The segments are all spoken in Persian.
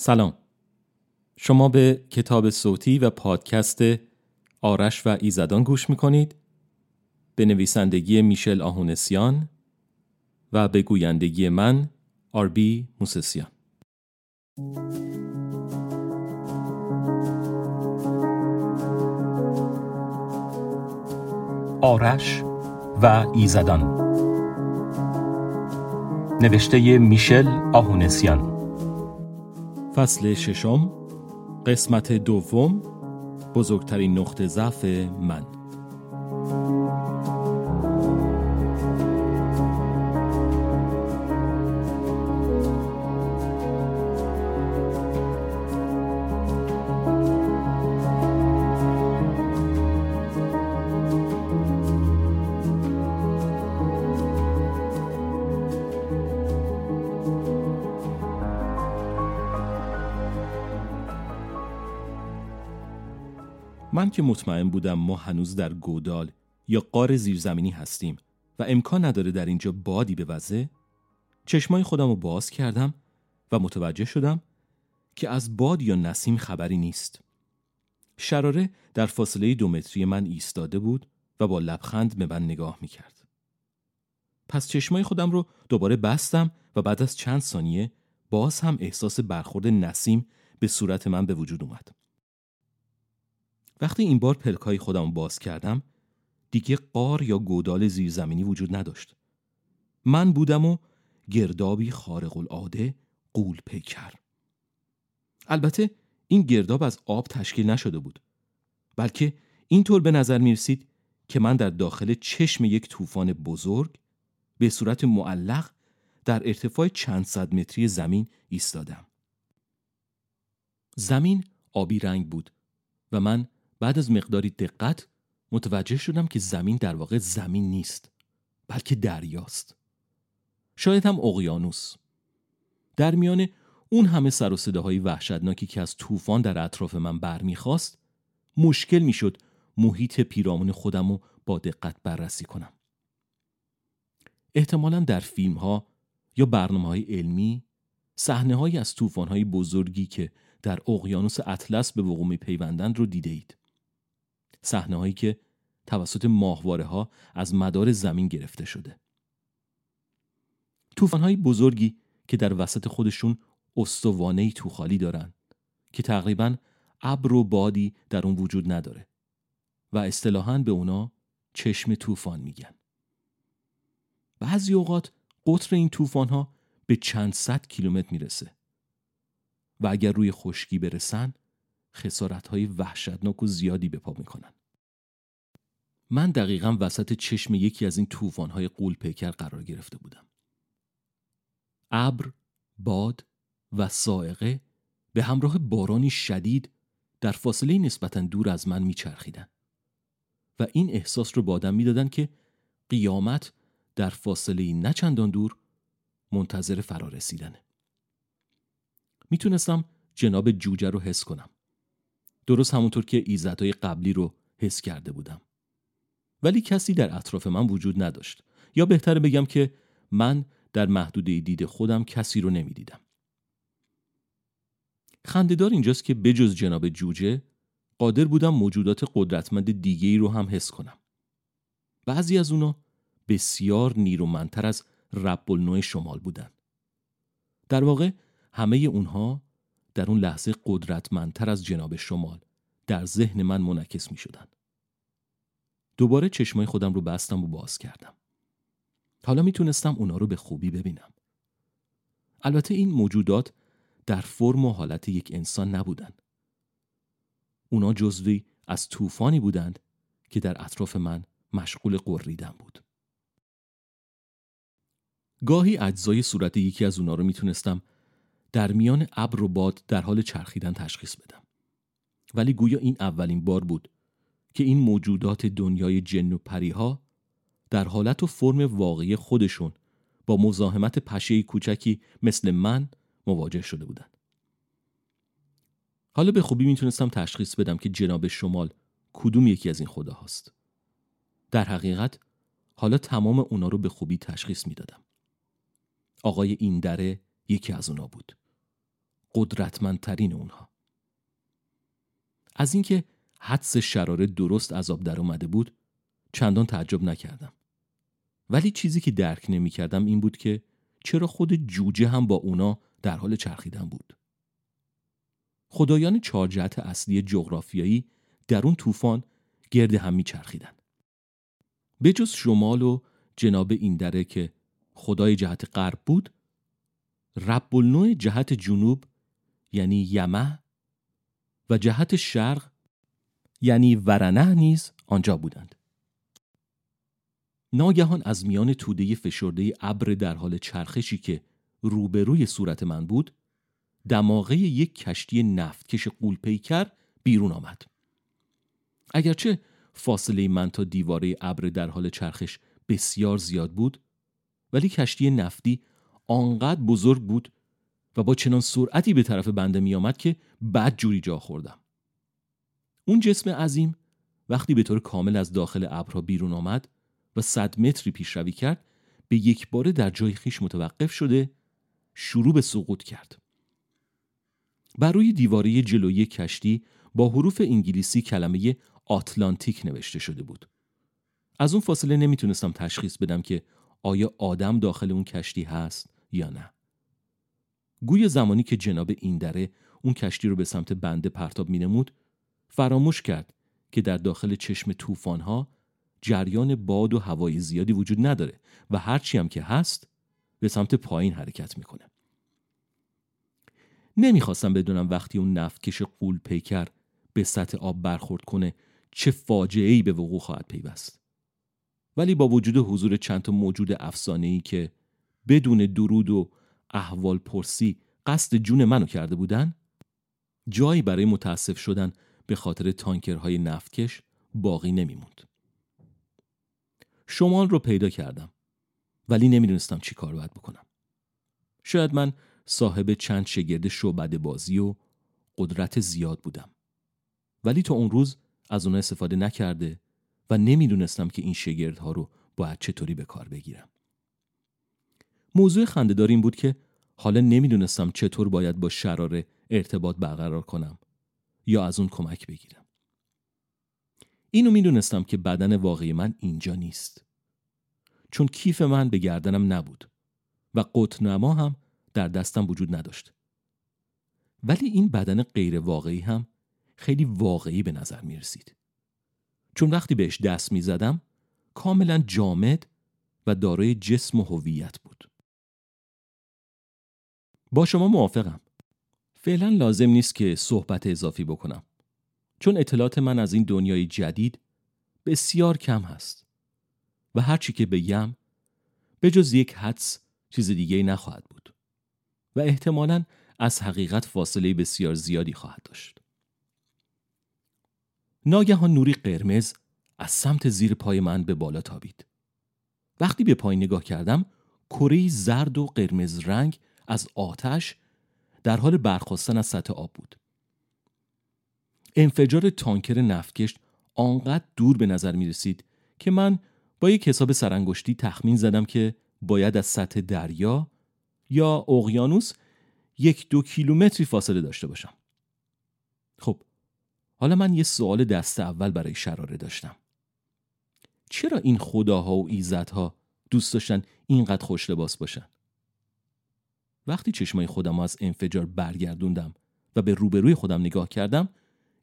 سلام. شما به کتاب صوتی و پادکست آرش و ایزدان گوش می‌کنید. به نویسندگی میشل آهونسیان و به گویندگی من آربی موسسیان. آرش و ایزدان. نوشته میشل آهونسیان. فصل ششم قسمت دوم بزرگترین نقطه ضعف من. که مطمئن بودم ما هنوز در گودال یا قار زیرزمینی هستیم و امکان نداره در اینجا بادی بوزه چشمای خودم رو باز کردم و متوجه شدم که از باد یا نسیم خبری نیست. شراره در فاصله دو متری من ایستاده بود و با لبخند به من نگاه می‌کرد. پس چشمای خودم رو دوباره بستم و بعد از چند ثانیه باز هم احساس برخورد نسیم به صورت من به وجود اومد. وقتی این بار پلکای خودم باز کردم دیگه قار یا گودال زیرزمینی وجود نداشت. من بودم و گردابی خارق العاده قول پیکر. البته این گرداب از آب تشکیل نشده بود بلکه اینطور به نظر می رسید که من در داخل چشم یک طوفان بزرگ به صورت معلق در ارتفاع چند صد متری زمین ایستادم. زمین آبی رنگ بود و من بعد از مقداری دقت متوجه شدم که زمین در واقع زمین نیست بلکه دریاست. شاید هم اقیانوس. در میان اون همه سر و صداهای وحشتناکی که از طوفان در اطراف من برمیخواست مشکل می‌شد محیط پیرامون خودم رو با دقت بررسی کنم. احتمالا در فیلم ها یا برنامه های علمی صحنه از طوفان های بزرگی که در اقیانوس اطلس به وقوع پیوندند رو دیده اید. صحنه هایی که توسط ماهواره ها از مدار زمین گرفته شده. طوفان های بزرگی که در وسط خودشون استوانه توخالی دارن که تقریبا ابر و بادی در اون وجود نداره و اصطلاحاً به اونا چشم طوفان میگن. بعضی اوقات قطر این طوفان ها به چند صد کیلومتر می‌رسه و اگر روی خشکی برسن خسارت های وحشتناک و زیادی به پا می‌کنن. من دقیقا وسط چشم یکی از این طوفان های قول پیکر قرار گرفته بودم. ابر، باد و سائقه به همراه بارانی شدید در فاصله نسبتا دور از من میچرخیدن و این احساس رو به آدم می‌دادن که قیامت در فاصله نه چندان دور منتظر فرا رسیدنه. می‌تونستم جناب جوجه رو حس کنم. درست همونطور که ایزدهای قبلی رو حس کرده بودم. ولی کسی در اطراف من وجود نداشت یا بهتره بگم که من در محدوده دید خودم کسی رو نمی‌دیدم. خندهدار اینجاست که بجز جناب جوجه قادر بودم موجودات قدرتمند دیگه ای رو هم حس کنم. بعضی از اونا بسیار نیرومندتر از رب شمال بودن. در واقع همه اونها در اون لحظه قدرتمندتر از جناب شمال در ذهن من منعکس می شدن. دوباره چشمای خودم رو بستم و باز کردم. حالا می‌تونستم اونا رو به خوبی ببینم. البته این موجودات در فرم و حالت یک انسان نبودند. اونا جزوی از طوفانی بودند که در اطراف من مشغول قریدن بود. گاهی اجزای صورت یکی از اونا رو می‌تونستم در میان ابر و باد در حال چرخیدن تشخیص بدم. ولی گویا این اولین بار بود که این موجودات دنیای جن و پریها در حالت و فرم واقعی خودشون با مزاحمت پشه کوچکی مثل من مواجه شده بودند. حالا به خوبی می‌تونستم تشخیص بدم که جناب شمال کدوم یکی از این خدا هاست. در حقیقت حالا تمام اونا رو به خوبی تشخیص می‌دادم. آقای این دره یکی از اونا بود. قدرتمندترین اونها. از اینکه حدس شراره درست از آب در اومده بود چندان تعجب نکردم. ولی چیزی که درک نمی کردم این بود که چرا خود جوجه هم با اونا در حال چرخیدن بود. خدایان چهار جهت اصلی جغرافیایی در اون طوفان گرد هم میچرخیدن. به جز شمال و جناب این دره که خدای جهت غرب بود رب النوع جهت جنوب یعنی یمه و جهت شرق یعنی ورنه نیز آنجا بودند. ناگهان از میان توده فشرده ابر در حال چرخشی که روبروی صورت من بود دماغه یک کشتی نفتکش قولپیکر بیرون آمد. اگرچه فاصله من تا دیواره ابر در حال چرخش بسیار زیاد بود ولی کشتی نفتی آنقدر بزرگ بود و با چنان سرعتی به طرف بنده می آمد که بد جوری جا خوردم. اون جسم عظیم وقتی به طور کامل از داخل ابرها بیرون آمد و صد متری پیشروی کرد به یک باره در جای خیش متوقف شده شروع به سقوط کرد. بر روی دیواره جلوی کشتی با حروف انگلیسی کلمه آتلانتیک نوشته شده بود. از اون فاصله نمی‌تونستم تشخیص بدم که آیا آدم داخل اون کشتی هست یا نه. گوی زمانی که جناب این دره اون کشتی رو به سمت بنده پرتاب مینمود فراموش کرد که در داخل چشم طوفان‌ها جریان باد و هوای زیادی وجود نداره و هرچی هم که هست به سمت پایین حرکت می‌کنه. نمی‌خواستم بدونم وقتی اون نفتکش قول پیکر به سطح آب برخورد کنه چه فاجعه ای به وقوع خواهد پیوست. ولی با وجود حضور چند تا موجود ای که بدون درود و احوال پرسی قصد جون منو کرده بودن؟ جایی برای متاسف شدن به خاطر تانکرهای نفتکش باقی نمیموند. شمال رو پیدا کردم ولی نمی‌دونستم چی کار باید بکنم. شاید من صاحب چند شگرد شعبد بازی و قدرت زیاد بودم. ولی تا اون روز از اونها استفاده نکرده و نمی‌دونستم که این شگردها رو باید چطوری به کار بگیرم. موضوع خندهدار این بود که حالا نمی‌دونستم چطور باید با شراره ارتباط برقرار کنم یا از اون کمک بگیرم. اینو می‌دونستم که بدن واقعی من اینجا نیست. چون کیف من به گردنم نبود و قطنما هم در دستم وجود نداشت. ولی این بدن غیر واقعی هم خیلی واقعی به نظر می رسید چون وقتی بهش دست می زدم کاملا جامد و دارای جسم و هویت بود. با شما موافقم فعلا لازم نیست که صحبت اضافی بکنم چون اطلاعات من از این دنیای جدید بسیار کم هست و هرچی که بگم به جز یک حدس چیز دیگه نخواهد بود و احتمالا از حقیقت فاصله بسیار زیادی خواهد داشت. ناگهان نوری قرمز از سمت زیر پای من به بالا تابید. وقتی به پایین نگاه کردم کره زرد و قرمز رنگ از آتش در حال برخواستن از سطح آب بود. انفجار تانکر نفتکش آنقدر دور به نظر می رسید که من با یک حساب سرانگشتی تخمین زدم که باید از سطح دریا یا اقیانوس یک دو کیلومتری فاصله داشته باشم. خب حالا من یه سوال دست اول برای شراره داشتم. چرا این خداها و ایزدها دوست داشتن اینقدر خوش لباس باشن؟ وقتی چشمای خودم از انفجار برگردوندم و به روبروی خودم نگاه کردم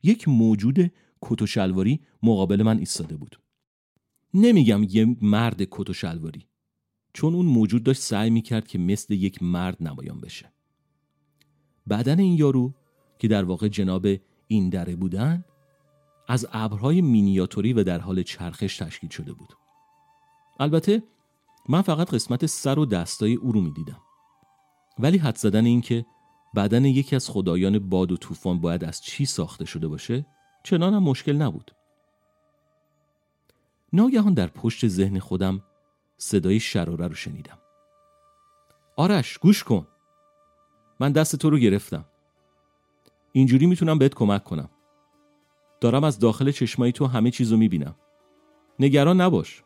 یک موجود کت و شلواری مقابل من ایستاده بود. نمیگم یه مرد کت و شلواری چون اون موجود داشت سعی می‌کرد که مثل یک مرد نمایان بشه. بدن این یارو که در واقع جناب این دره بودن از ابرهای مینیاتوری و در حال چرخش تشکیل شده بود. البته من فقط قسمت سر و دستای او رو می‌دیدم. ولی حد زدن این که بدن یکی از خدایان باد و طوفان باید از چی ساخته شده باشه چنان هم مشکل نبود. ناگهان در پشت ذهن خودم صدای شراره رو شنیدم. آرش گوش کن. من دست تو رو گرفتم. اینجوری می‌تونم بهت کمک کنم. دارم از داخل چشمایی تو همه چیزو می‌بینم. نگران نباش.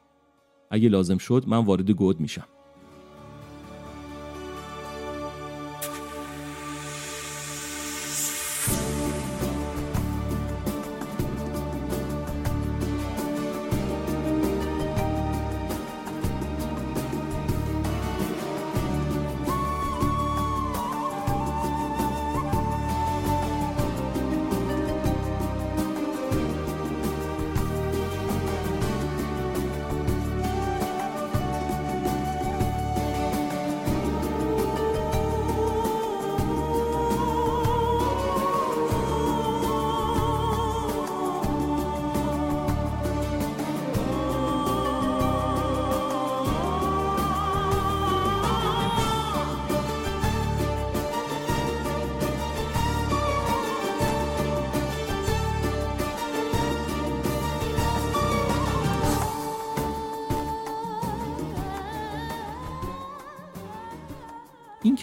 اگه لازم شد من وارد گود میشم.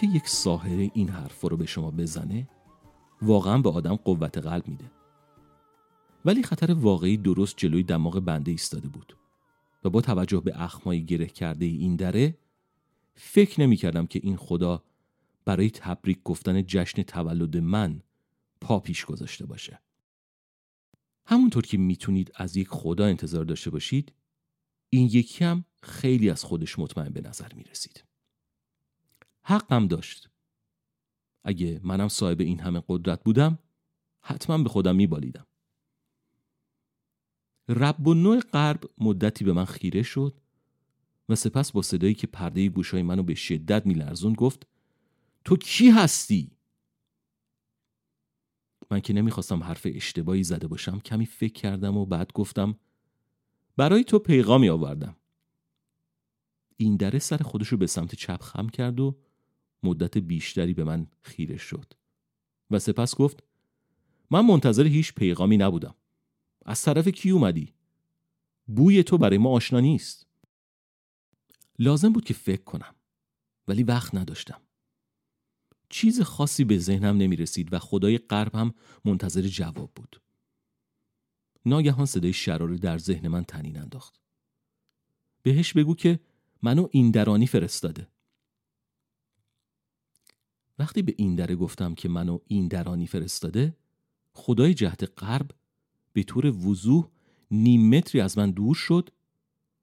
اینکه یک ساحره این حرف رو به شما بزنه واقعا به آدم قوت قلب میده ولی خطر واقعی درست جلوی دماغ بنده ایستاده بود و با توجه به اخمای گره کرده این دره فکر نمی کردم که این خدا برای تبریک گفتن جشن تولد من پا پیش گذاشته باشه همونطور که می‌تونید از یک خدا انتظار داشته باشید این یکی هم خیلی از خودش مطمئن به نظر می رسید. حقم داشت. اگه منم صاحب این همه قدرت بودم حتما به خودم می بالیدم. رب و نوع غرب مدتی به من خیره شد و سپس با صدایی که پرده گوشای منو به شدت میلرزون گفت تو کی هستی؟ من که نمی‌خواستم حرف اشتباهی زده باشم کمی فکر کردم و بعد گفتم برای تو پیغامی آوردم این دره سر خودشو به سمت چپ خم کرد و مدت بیشتری به من خیره شد. و سپس گفت من منتظر هیچ پیغامی نبودم. از طرف کی اومدی؟ بوی تو برای ما آشنا نیست. لازم بود که فکر کنم ولی وقت نداشتم. چیز خاصی به ذهنم نمی رسید و خدای غرب هم منتظر جواب بود. ناگهان صدای شراره در ذهن من تنین انداخت. بهش بگو که منو این درانی فرستاده. وقتی به این دره گفتم که منو این درانی فرستاده خدای جهت غرب به طور وضوح نیم متری از من دور شد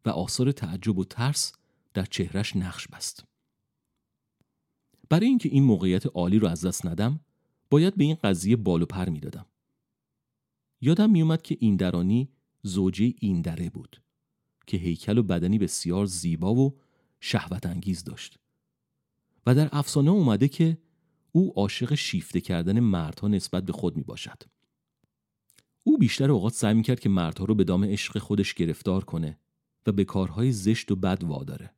و آثار تعجب و ترس در چهرش نقش بست. برای اینکه این موقعیت عالی رو از دست ندم باید به این قضیه بال و پر می‌دادم. یادم میومد که این درانی زوجه این دره بود که هیکل و بدنی بسیار زیبا و شهوت انگیز داشت و در افسانه اومده که او عاشق شیفته کردن مردها نسبت به خود می باشد. او بیشتر اوقات سعی کرد که مردها رو به دام عشق خودش گرفتار کنه و به کارهای زشت و بد واداره.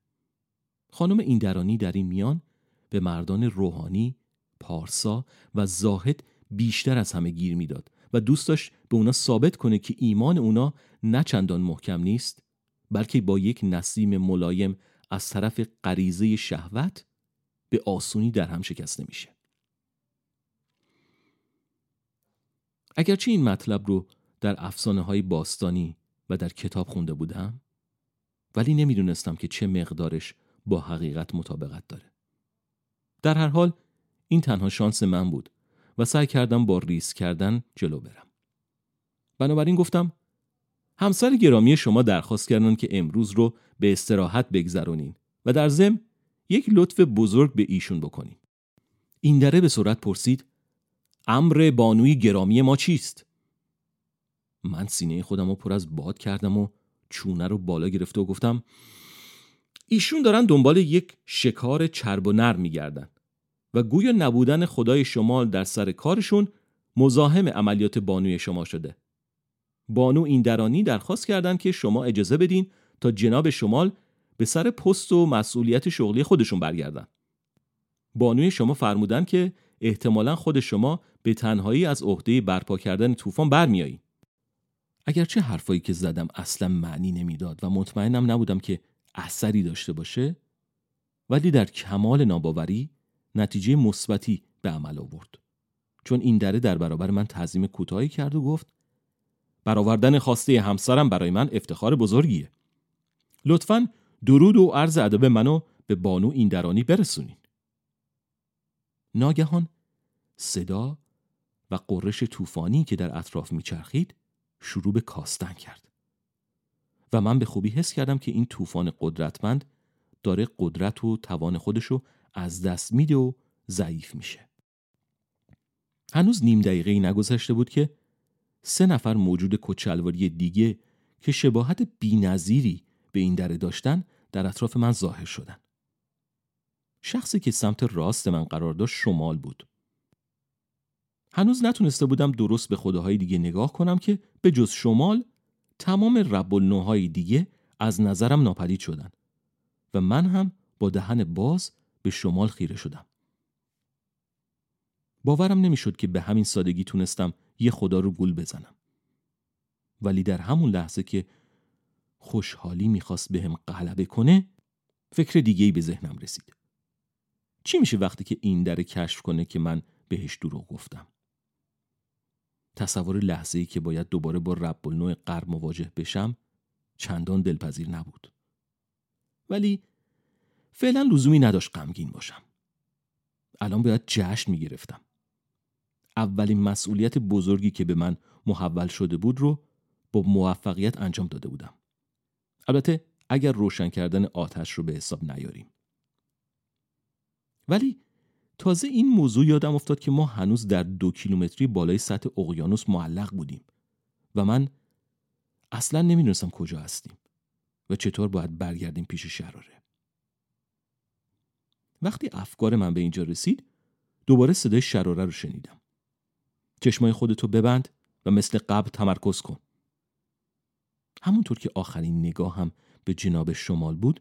خانم این درانی در این میان به مردان روحانی، پارسا و زاهد بیشتر از همه گیر می‌داد و دوست داشت به اونا ثابت کنه که ایمان اونا نه چندان محکم نیست بلکه با یک نسیم ملایم از طرف غریزه شهوت به آسونی در هم شکست نمیشه. اگرچه این مطلب رو در افسانه های باستانی و در کتاب خونده بودم ولی نمی‌دونستم که چه مقدارش با حقیقت مطابقت داره. در هر حال این تنها شانس من بود و سعی کردم با ریس کردن جلو برم. بنابراین گفتم همسر گرامی شما درخواست کردن که امروز رو به استراحت بگذرونین و در ضمن یک لطف بزرگ به ایشون بکنین. این دره به سرعت پرسید امر بانوی گرامی ما چیست؟ من سینه خودم رو پر از باد کردم و چونه رو بالا گرفته و گفتم ایشون دارن دنبال یک شکار چرب و نر میگردن و گویا نبودن خدای شمال در سر کارشون مزاحم عملیات بانوی شما شده. بانو این درانی درخواست کردند که شما اجازه بدین تا جناب شمال به سر پست و مسئولیت شغلی خودشون برگردن. بانوی شما فرمودن که احتمالا خود شما به تنهایی از عهده برپا کردن طوفان برمیایی. اگرچه حرفایی که زدم اصلا معنی نمی‌داد و مطمئنم نبودم که اثری داشته باشه ولی در کمال ناباوری نتیجه مثبتی به عمل آورد. چون این دره در برابر من تعظیم کوتاهی کرد و گفت برآوردن خواسته همسرم برای من افتخار بزرگیه. لطفا درود و عرض ادب منو به بانو این درانی برسونین. ناگهان صدا و قررش طوفانی که در اطراف میچرخید شروع به کاستن کرد. و من به خوبی حس کردم که این طوفان قدرتمند داره قدرت و توان خودشو از دست میده و ضعیف میشه. هنوز نیم دقیقه ای نگذشته بود که سه نفر موجود کچلواری دیگه که شباهت بینظیری به این دره داشتن در اطراف من ظاهر شدن. شخصی که سمت راست من قرار داشت شمال بود. هنوز نتونسته بودم درست به خداهای دیگه نگاه کنم که به جز شمال تمام رب النوهای دیگه از نظرم ناپدید شدن و من هم با دهن باز به شمال خیره شدم. باورم نمی‌شد که به همین سادگی تونستم یه خدا رو گول بزنم. ولی در همون لحظه که خوشحالی می‌خواست به هم غلبه کنه فکر دیگهی به ذهنم رسید. چی میشه وقتی که این در کشف کنه که من بهش دروغ گفتم تصور لحظه ای که باید دوباره با رب نوع غرب مواجه بشم چندان دلپذیر نبود. ولی فعلا لزومی نداشت غمگین باشم. الان باید جشن می‌گرفتم. اولین مسئولیت بزرگی که به من محول شده بود رو با موفقیت انجام داده بودم. البته اگر روشن کردن آتش رو به حساب نیاریم. ولی تازه این موضوع یادم افتاد که ما هنوز در دو کیلومتری بالای سطح اقیانوس معلق بودیم و من اصلا نمی‌دونستم کجا هستیم و چطور باید برگردیم پیش شراره. وقتی افکار من به اینجا رسید دوباره صدای شراره رو شنیدم. چشمای خودتو ببند و مثل قبل تمرکز کن. همونطور که آخرین نگاه هم به جناب شمال بود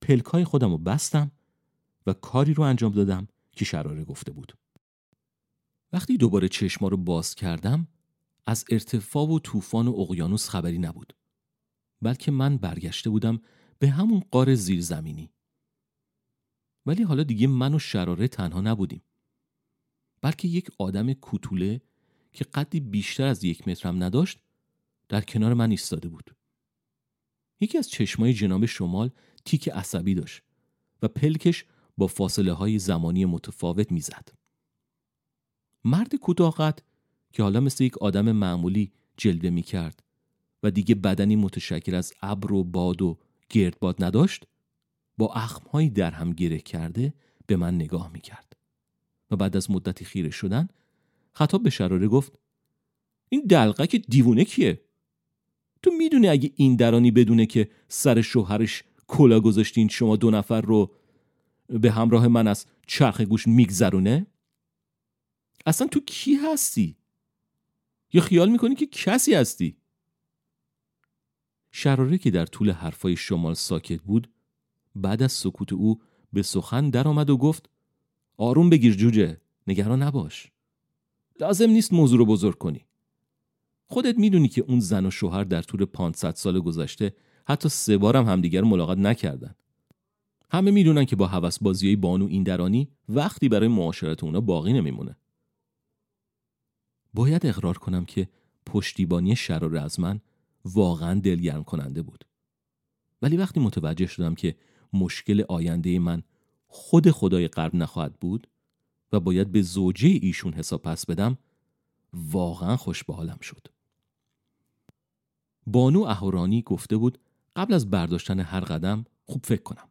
پلکای خودم رو بستم و کاری رو انجام دادم که شراره گفته بود. وقتی دوباره چشما رو باز کردم از ارتفاع و طوفان و اقیانوس خبری نبود بلکه من برگشته بودم به همون قار زیرزمینی. ولی حالا دیگه من و شراره تنها نبودیم. بلکه یک آدم کوتوله که قدی بیشتر از یک مترم نداشت در کنار من ایستاده بود. یکی از چشمای جناب شمال تیک عصبی داشت و پلکش با فاصله های زمانی متفاوت می‌زد. مرد کوتاهقد که حالا مثل یک آدم معمولی جلوه می کرد و دیگه بدنی متشکل از ابر و باد و گردباد نداشت با اخمهایی در هم گره کرده به من نگاه می کرد و بعد از مدتی خیره شدن خطاب به شراره گفت این دلقک دیوونه کیه؟ تو می‌دونی اگه این درانی بدونه که سر شوهرش کلا گذاشتین شما دو نفر رو به همراه من از چرخ گوش میگذرونه؟ اصلا تو کی هستی؟ یا خیال می‌کنی که کسی هستی؟ شراره که در طول حرفای شمال ساکت بود بعد از سکوت او به سخن درآمد و گفت آروم بگیر جوجه نگران نباش لازم نیست موضوع رو بزرگ کنی خودت می‌دونی که اون زن و شوهر در طول 500 سال گذشته حتی سه بارم همدیگر ملاقات نکردن همه می‌دونن که با حوس بازی بانو این درانی وقتی برای معاشرت اونا باقی نمیمونه. باید اقرار کنم که پشتیبانی شرار از من واقعا دلگرم کننده بود. ولی وقتی متوجه شدم که مشکل آینده من خود خدای قرب نخواهد بود و باید به زوجه ایشون حساب پس بدم واقعا خوش به حالم شد. بانو اهورانی گفته بود قبل از برداشتن هر قدم خوب فکر کنم.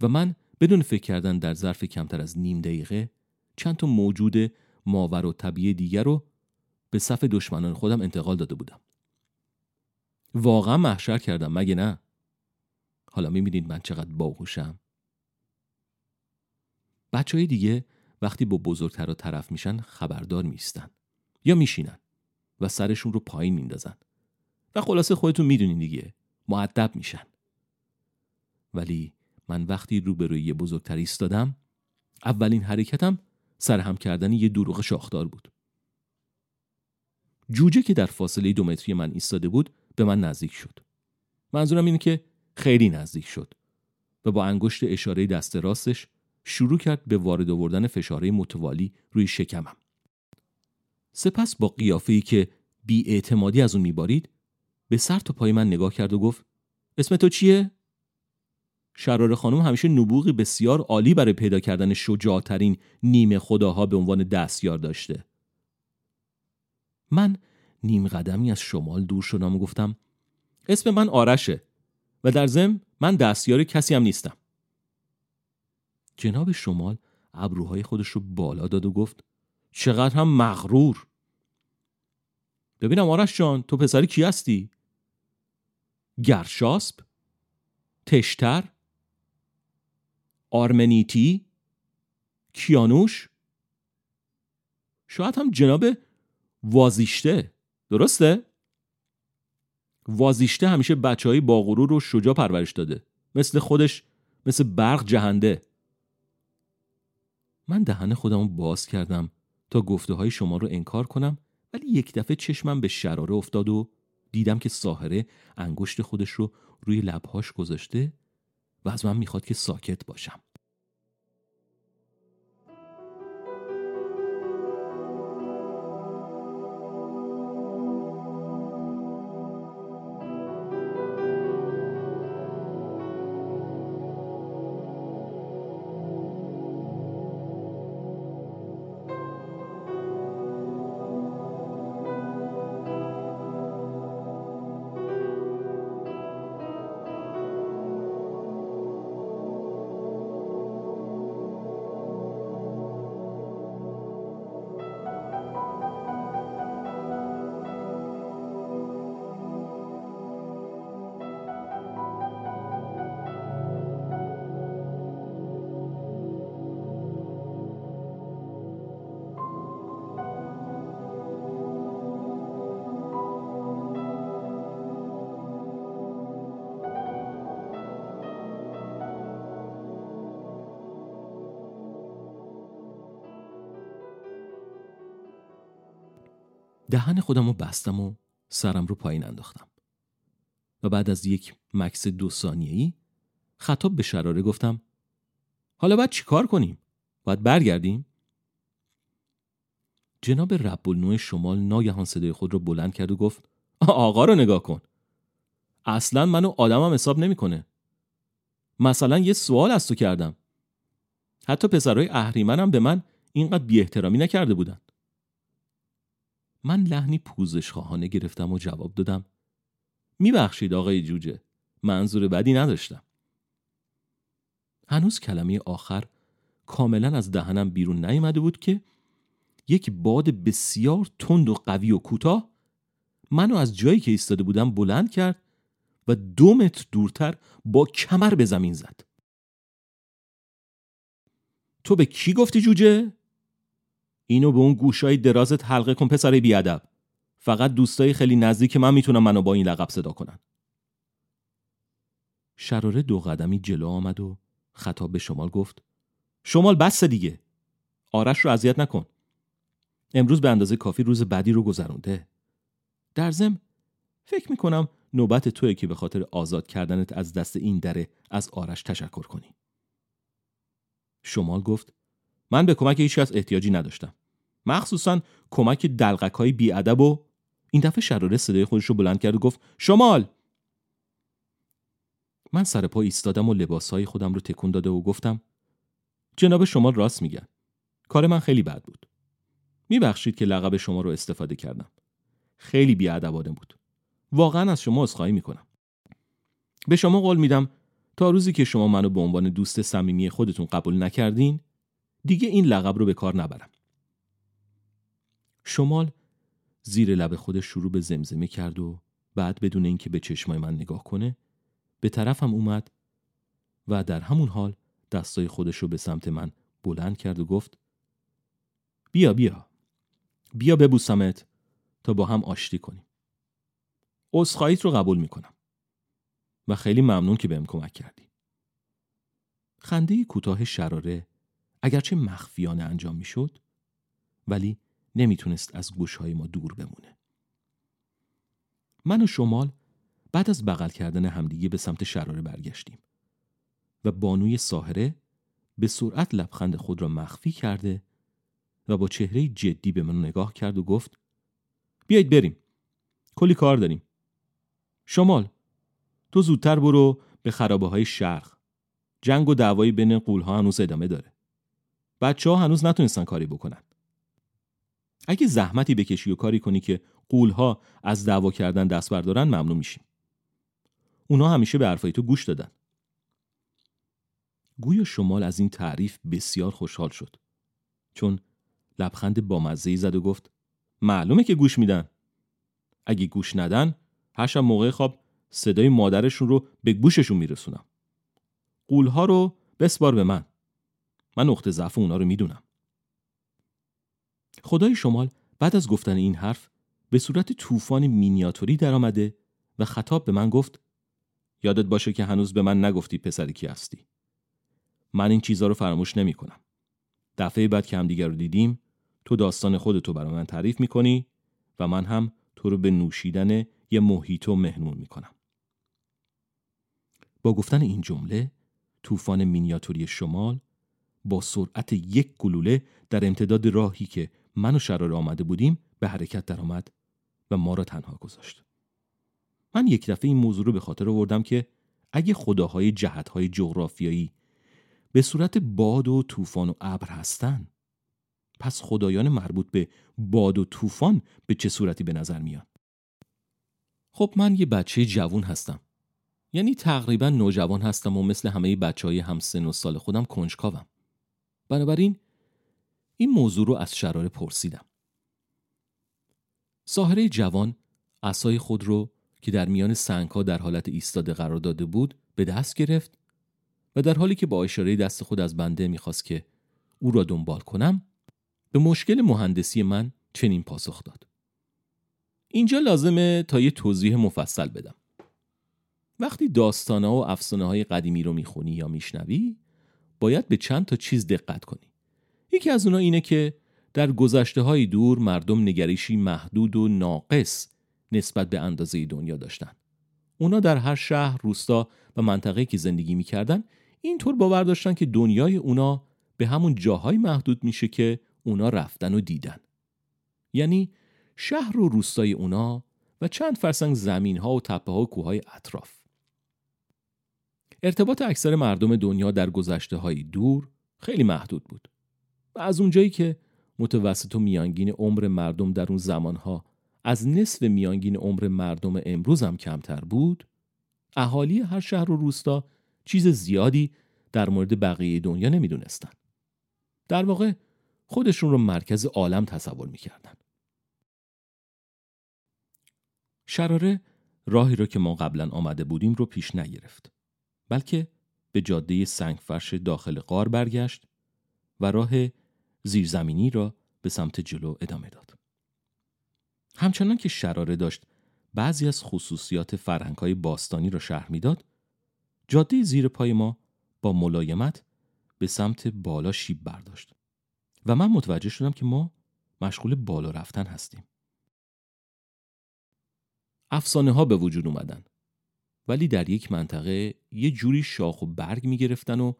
و من بدون فکر کردن در ظرف کمتر از نیم دقیقه چند تا موجود ماور و طبیعی دیگر رو به صف دشمنان خودم انتقال داده بودم. واقعا محشر کردم مگه نه؟ حالا می‌بینید من چقدر باهوشم. بچه های دیگه وقتی با بزرگتر طرف میشن خبردار میستن یا میشینن و سرشون رو پایین میندازن. و خلاصه خودتون می‌دونین دیگه معدب میشن. ولی من وقتی روبروی یه بزرگتر ایستادم اولین حرکتم سرهم کردن یه دروغ شاخدار بود. جوجه که در فاصله دو متری من ایستاده بود به من نزدیک شد. منظورم اینه که خیلی نزدیک شد و با انگشت اشاره دست راستش شروع کرد به وارد آوردن فشاره متوالی روی شکمم. سپس با قیافه که بی از اون میبارید به سر تا پای من نگاه کرد و گفت اسم تو چیه؟ شرار خانم همیشه نبوغی بسیار عالی برای پیدا کردن شجاعترین نیمه خداها به عنوان دستیار داشته. من نیم قدمی از شمال دور شدم و گفتم اسم من آرشه و در ضمن من دستیار کسی هم نیستم. جناب شمال ابروهای خودش رو بالا داد و گفت چقدر هم مغرور ببینم آرش جان تو پسری کی هستی؟ گرشاسب؟ تشتر؟ آرمنیتی؟ کیانوش؟ شاید هم جناب وازیشته درسته؟ وازیشته همیشه بچه های باغرور رو شجا پرورش داده مثل خودش مثل برق جهنده من دهن خودم باز کردم تا گفته های شما رو انکار کنم ولی یک دفعه چشمم به شراره افتاد و دیدم که ساهره انگشت خودش رو روی لبهاش گذاشته و از من می‌خواد که ساکت باشم. دهن خودم رو بستم و سرم رو پایین انداختم. و بعد از یک مکس دو ثانیه‌ای خطاب به شراره گفتم حالا باید چی کار کنیم؟ باید برگردیم؟ جناب رب شمال ناگهان صدای خود را بلند کرد و گفت آقا رو نگاه کن. اصلا منو آدمم حساب نمی‌کنه. مثلا یه سوال از تو کردم. حتی پسرای اهریمنم به من اینقدر بی احترامی نکرده بودن. من لحنی پوزش خواهانه گرفتم و جواب دادم. میبخشید آقای جوجه منظور بدی نداشتم. هنوز کلمه آخر کاملا از دهنم بیرون نیامده بود که یک باد بسیار تند و قوی و کوتاه منو از جایی که ایستاده بودم بلند کرد و دو متر دورتر با کمر به زمین زد. تو به کی گفتی جوجه؟ اینو به اون گوشای درازت حلقه کن پسر بیادب. فقط دوستای خیلی نزدیک من می‌تونم منو با این لقب صدا کنن. شراره دو قدمی جلو آمد و خطاب به شمال گفت شمال بس دیگه. آرش رو اذیت نکن. امروز به اندازه کافی روز بعدی رو گذرونده. در ضمن فکر می‌کنم نوبت توی که به خاطر آزاد کردنت از دست این دره از آرش تشکر کنی. شمال گفت من به کمک هیچ از احتیاجی نداشتم. مخصوصا کمک دلغک های بیادب و این دفعه شراره صدای خودش رو بلند کرد و گفت شمال! من سر پا ایستادم و لباسهای خودم رو تکون داده و گفتم جناب شمال راست میگن. کار من خیلی بد بود. میبخشید که لقب شما رو استفاده کردم. خیلی بیادبانه بود. واقعا از شما عذرخواهی می‌کنم. به شما قول میدم تا روزی که شما منو به عنوان دوست صمیمی خودتون قبول نکردین دیگه این لقب رو به کار نبرم. شمال زیر لب خودش شروع به زمزمه کرد و بعد بدون اینکه به چشمای من نگاه کنه به طرفم اومد و در همون حال دستای خودش رو به سمت من بلند کرد و گفت بیا بیا بیا ببوسمت تا با هم آشتی کنیم. عذرخواهیت رو قبول می‌کنم. و خیلی ممنون که بهم کمک کردی. خنده کوتاه شراره اگرچه مخفیانه انجام می‌شد ولی نمی‌تونست از گوشهای ما دور بمونه. من و شمال بعد از بغل کردن همدیگه به سمت شراره برگشتیم و بانوی ساهره به سرعت لبخند خود را مخفی کرده و با چهره جدی به من نگاه کرد و گفت بیایید بریم. کلی کار داریم. شمال تو زودتر برو به خرابه های شرق. جنگ و دعوایی بین قول ها هنوز ادامه داره. بچه ها هنوز نتونستن کاری بکنن. اگه زحمتی بکشی و کاری کنی که قول ها از دعوا کردن دست بردارن ممنون میشیم. اونا همیشه به حرفای تو گوش دادن. گویا شمال از این تعریف بسیار خوشحال شد. چون لبخند بامزه زد و گفت معلومه که گوش میدن. اگه گوش ندن هرشم موقع خواب صدای مادرشون رو به گوششون میرسونم. قولها رو بسپار به من. من نقطه ضعف اونا رو می‌دونم. خدای شمال بعد از گفتن این حرف به صورت طوفان مینیاتوری درآمده و خطاب به من گفت یادت باشه که هنوز به من نگفتی پسری کی هستی من این چیزها رو فراموش نمی کنم. دفعه بعد که همدیگر رو دیدیم تو داستان خودتو برای من تعریف می‌کنی و من هم تو رو به نوشیدن یه محیطو مهمون می‌کنم. با گفتن این جمله طوفان مینیاتوری شمال با سرعت یک گلوله در امتداد راهی که من و شرار آمده بودیم به حرکت درآمد و ما را تنها گذاشت. من یک دفعه این موضوع رو به خاطر آوردم که اگه خداهای جهتهای جغرافیایی به صورت باد و طوفان و ابر هستن پس خدایان مربوط به باد و طوفان به چه صورتی به نظر میان؟ خب من یه بچه جوون هستم. یعنی تقریبا نوجوان هستم و مثل همه بچه های همسن و سال خودم کنجکاوم. بنابراین این موضوع رو از شراره پرسیدم. ساهره جوان اسای خود رو که در میان سنگها در حالت ایستاده قرار داده بود به دست گرفت و در حالی که با اشاره دست خود از بنده می‌خواست که او را دنبال کنم به مشکل مهندسی من چنین پاسخ داد. اینجا لازمه تا یه توضیح مفصل بدم. وقتی داستانه و افسانه های قدیمی رو می‌خونی یا میشنوی باید به چند تا چیز دقت کنی. یکی از اونها اینه که در گذشته های دور مردم نگریشی محدود و ناقص نسبت به اندازه دنیا داشتن. اونا در هر شهر، روستا و منطقه که زندگی می‌کردن اینطور باور داشتن که دنیای اونا به همون جاهای محدود میشه که اونا رفتن و دیدن. یعنی شهر و روستای اونا و چند فرسنگ زمین ها و تپه ها و کوههای اطراف. ارتباط اکثر مردم دنیا در گذشته های دور خیلی محدود بود. و از اونجایی که متوسط و میانگین عمر مردم در اون زمانها از نصف میانگین عمر مردم امروز هم کمتر بود اهالی هر شهر و روستا چیز زیادی در مورد بقیه دنیا نمی‌دونستن. در واقع خودشون رو مرکز عالم تصور می‌کردن. شراره راهی را که ما قبلا آمده بودیم رو پیش نگرفت بلکه به جاده سنگفرش داخل قار برگشت و راه زیرزمینی را به سمت جلو ادامه داد. همچنان که شراره داشت بعضی از خصوصیات فرهنگ های باستانی را شرح می‌داد، جاده زیر پای ما با ملایمت به سمت بالا شیب برداشت و من متوجه شدم که ما مشغول بالا رفتن هستیم. افسانه ها به وجود اومدن ولی در یک منطقه یه جوری شاخ و برگ می گرفتن و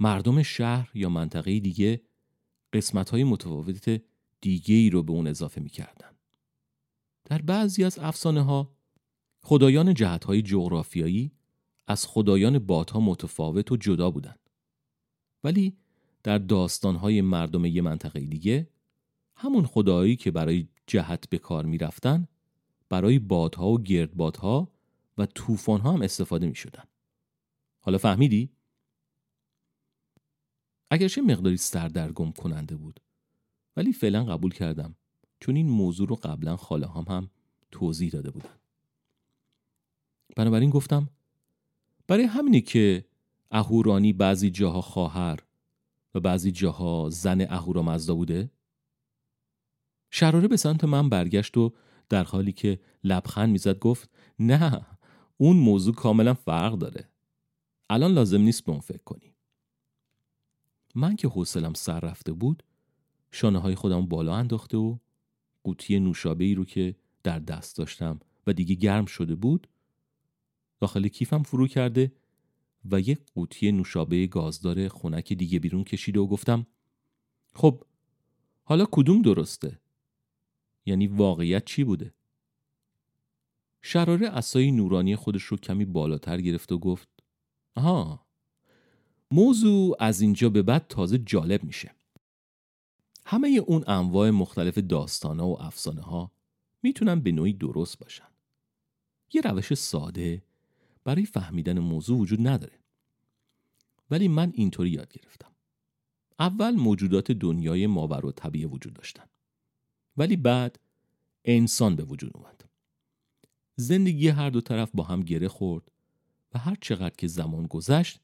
مردم شهر یا منطقه دیگه قسمت های متفاوت دیگه ای رو به اون اضافه می کردن. در بعضی از افسانه ها خدایان جهت های جغرافیایی از خدایان بادها متفاوت و جدا بودند. ولی در داستان های مردم یه منطقه دیگه همون خدایی که برای جهت به کار می رفتن برای بادها و گردبادها و طوفان هم استفاده می شدن. حالا فهمیدی؟ اگرچه مقداری سردرگم کننده بود. ولی فعلا قبول کردم. چون این موضوع رو قبلا خاله هم هم توضیح داده بودن. بنابراین گفتم برای همینه که اهورانی بعضی جاها خواهر و بعضی جاها زن اهورامزدا بوده؟ شراره به سمت من برگشت و در حالی که لبخند می‌زد گفت نه اون موضوع کاملا فرق داره. الان لازم نیست به اون فکر کنی. من که حوصلم سر رفته بود شانه های خودم بالا انداخته و قوطی نوشابه ای رو که در دست داشتم و دیگه گرم شده بود داخل کیفم فرو کرده و یک قوطی نوشابه گازدار خونک دیگه بیرون کشیده و گفتم خب حالا کدوم درسته؟ یعنی واقعیت چی بوده؟ شراره اسای نورانی خودش رو کمی بالاتر گرفت و گفت آها موضوع از اینجا به بعد تازه جالب میشه. همه اون انواع مختلف داستانه و افسانه ها می‌تونن به نوعی درست باشن. یه روش ساده برای فهمیدن موضوع وجود نداره. ولی من اینطوری یاد گرفتم. اول موجودات دنیای ماور و طبیعه وجود داشتن. ولی بعد انسان به وجود اومد. زندگی هر دو طرف با هم گره خورد و هر چقدر که زمان گذشت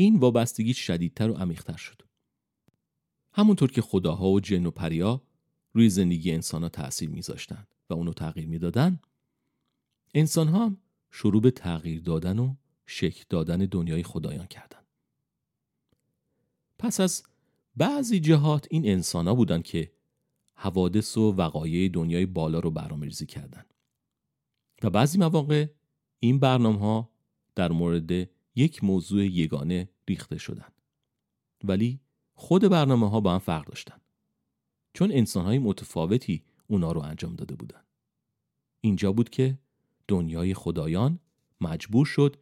این وابستگی شدیدتر و عمیقتر شد. همونطور که خداها و جن و پریا روی زندگی انسان ها تأثیر میذاشتن و اونو تغییر می‌دادن انسان ها هم شروع به تغییر دادن و شکل دادن دنیای خدایان کردند. پس از بعضی جهات این انسان ها بودن که حوادث و وقایع دنیای بالا رو برنامه‌ریزی کردند. و بعضی مواقع این برنامه ها در مورد یک موضوع یگانه ریخته شدن. ولی خود برنامه ها با هم فرق داشتن. چون انسان های متفاوتی اونا رو انجام داده بودن. اینجا بود که دنیای خدایان مجبور شد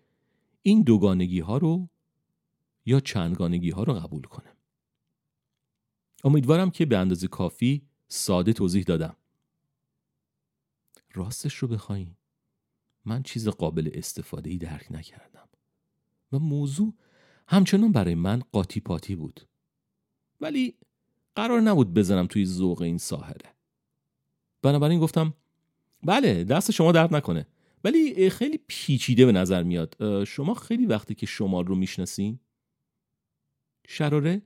این دوگانگی ها رو یا چندگانگی ها رو قبول کنه. امیدوارم که به اندازه کافی ساده توضیح دادم. راستش رو بخواین. من چیز قابل استفاده ای درک نکردم. و موضوع همچنان برای من قاطی پاتی بود. ولی قرار نبود بزنم توی ذوق این ساحره. بنابراین گفتم بله دست شما درد نکنه. ولی خیلی پیچیده به نظر میاد. شما خیلی وقتی که شمال رو می‌شناسین؟ شراره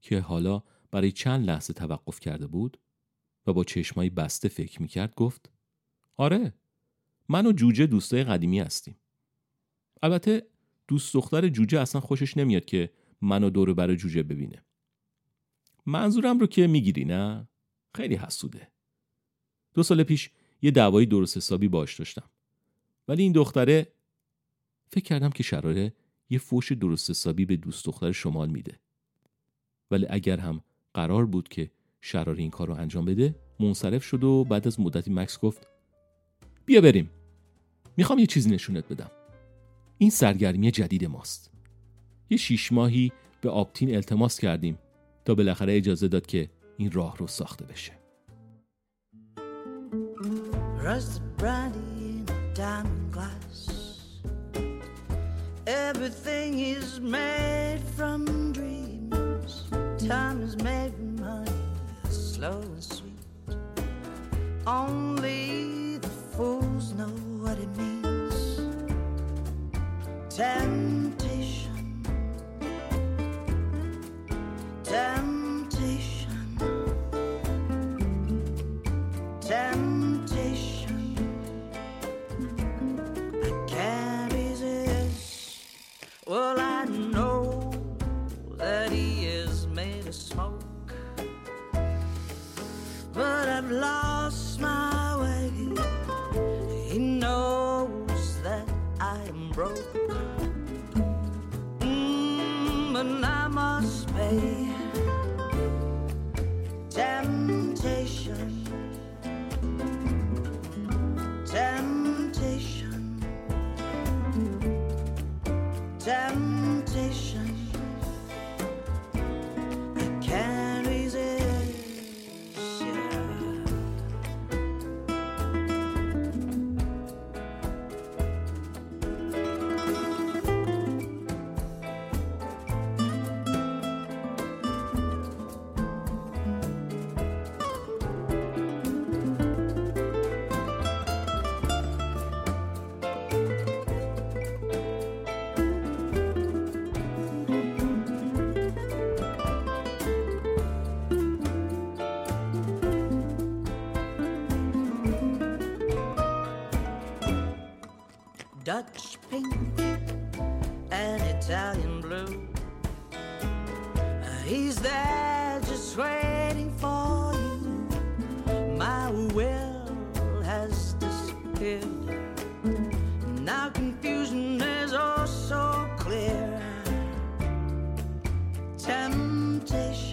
که حالا برای چند لحظه توقف کرده بود و با چشمایی بسته فکر می‌کرد گفت آره من و جوجه دوستای قدیمی هستیم. البته دوست دختر جوجه اصلا خوشش نمیاد که منو دور بر جوجه ببینه. منظورم رو که می‌گیری نه؟ خیلی حسوده. دو سال پیش یه دعوایی درست حسابی باش داشتم. ولی این دختره فکر کردم که شراره یه فوش درست حسابی به دوست دختر شمال میده. ولی اگر هم قرار بود که شرار این کار رو انجام بده منصرف شد و بعد از مدتی مکس گفت بیا بریم. می‌خوام یه چیزی نشونت بدم. این سرگرمی جدید ماست یه شیش ماهی به آپتین التماس کردیم تا بالاخره اجازه داد که این راه رو ساخته بشه. Only the fools know what it means. Temptation. Temptation. Temptation. I can't resist. Well, I know that he is made of smoke, but I've lost Jam Temptation.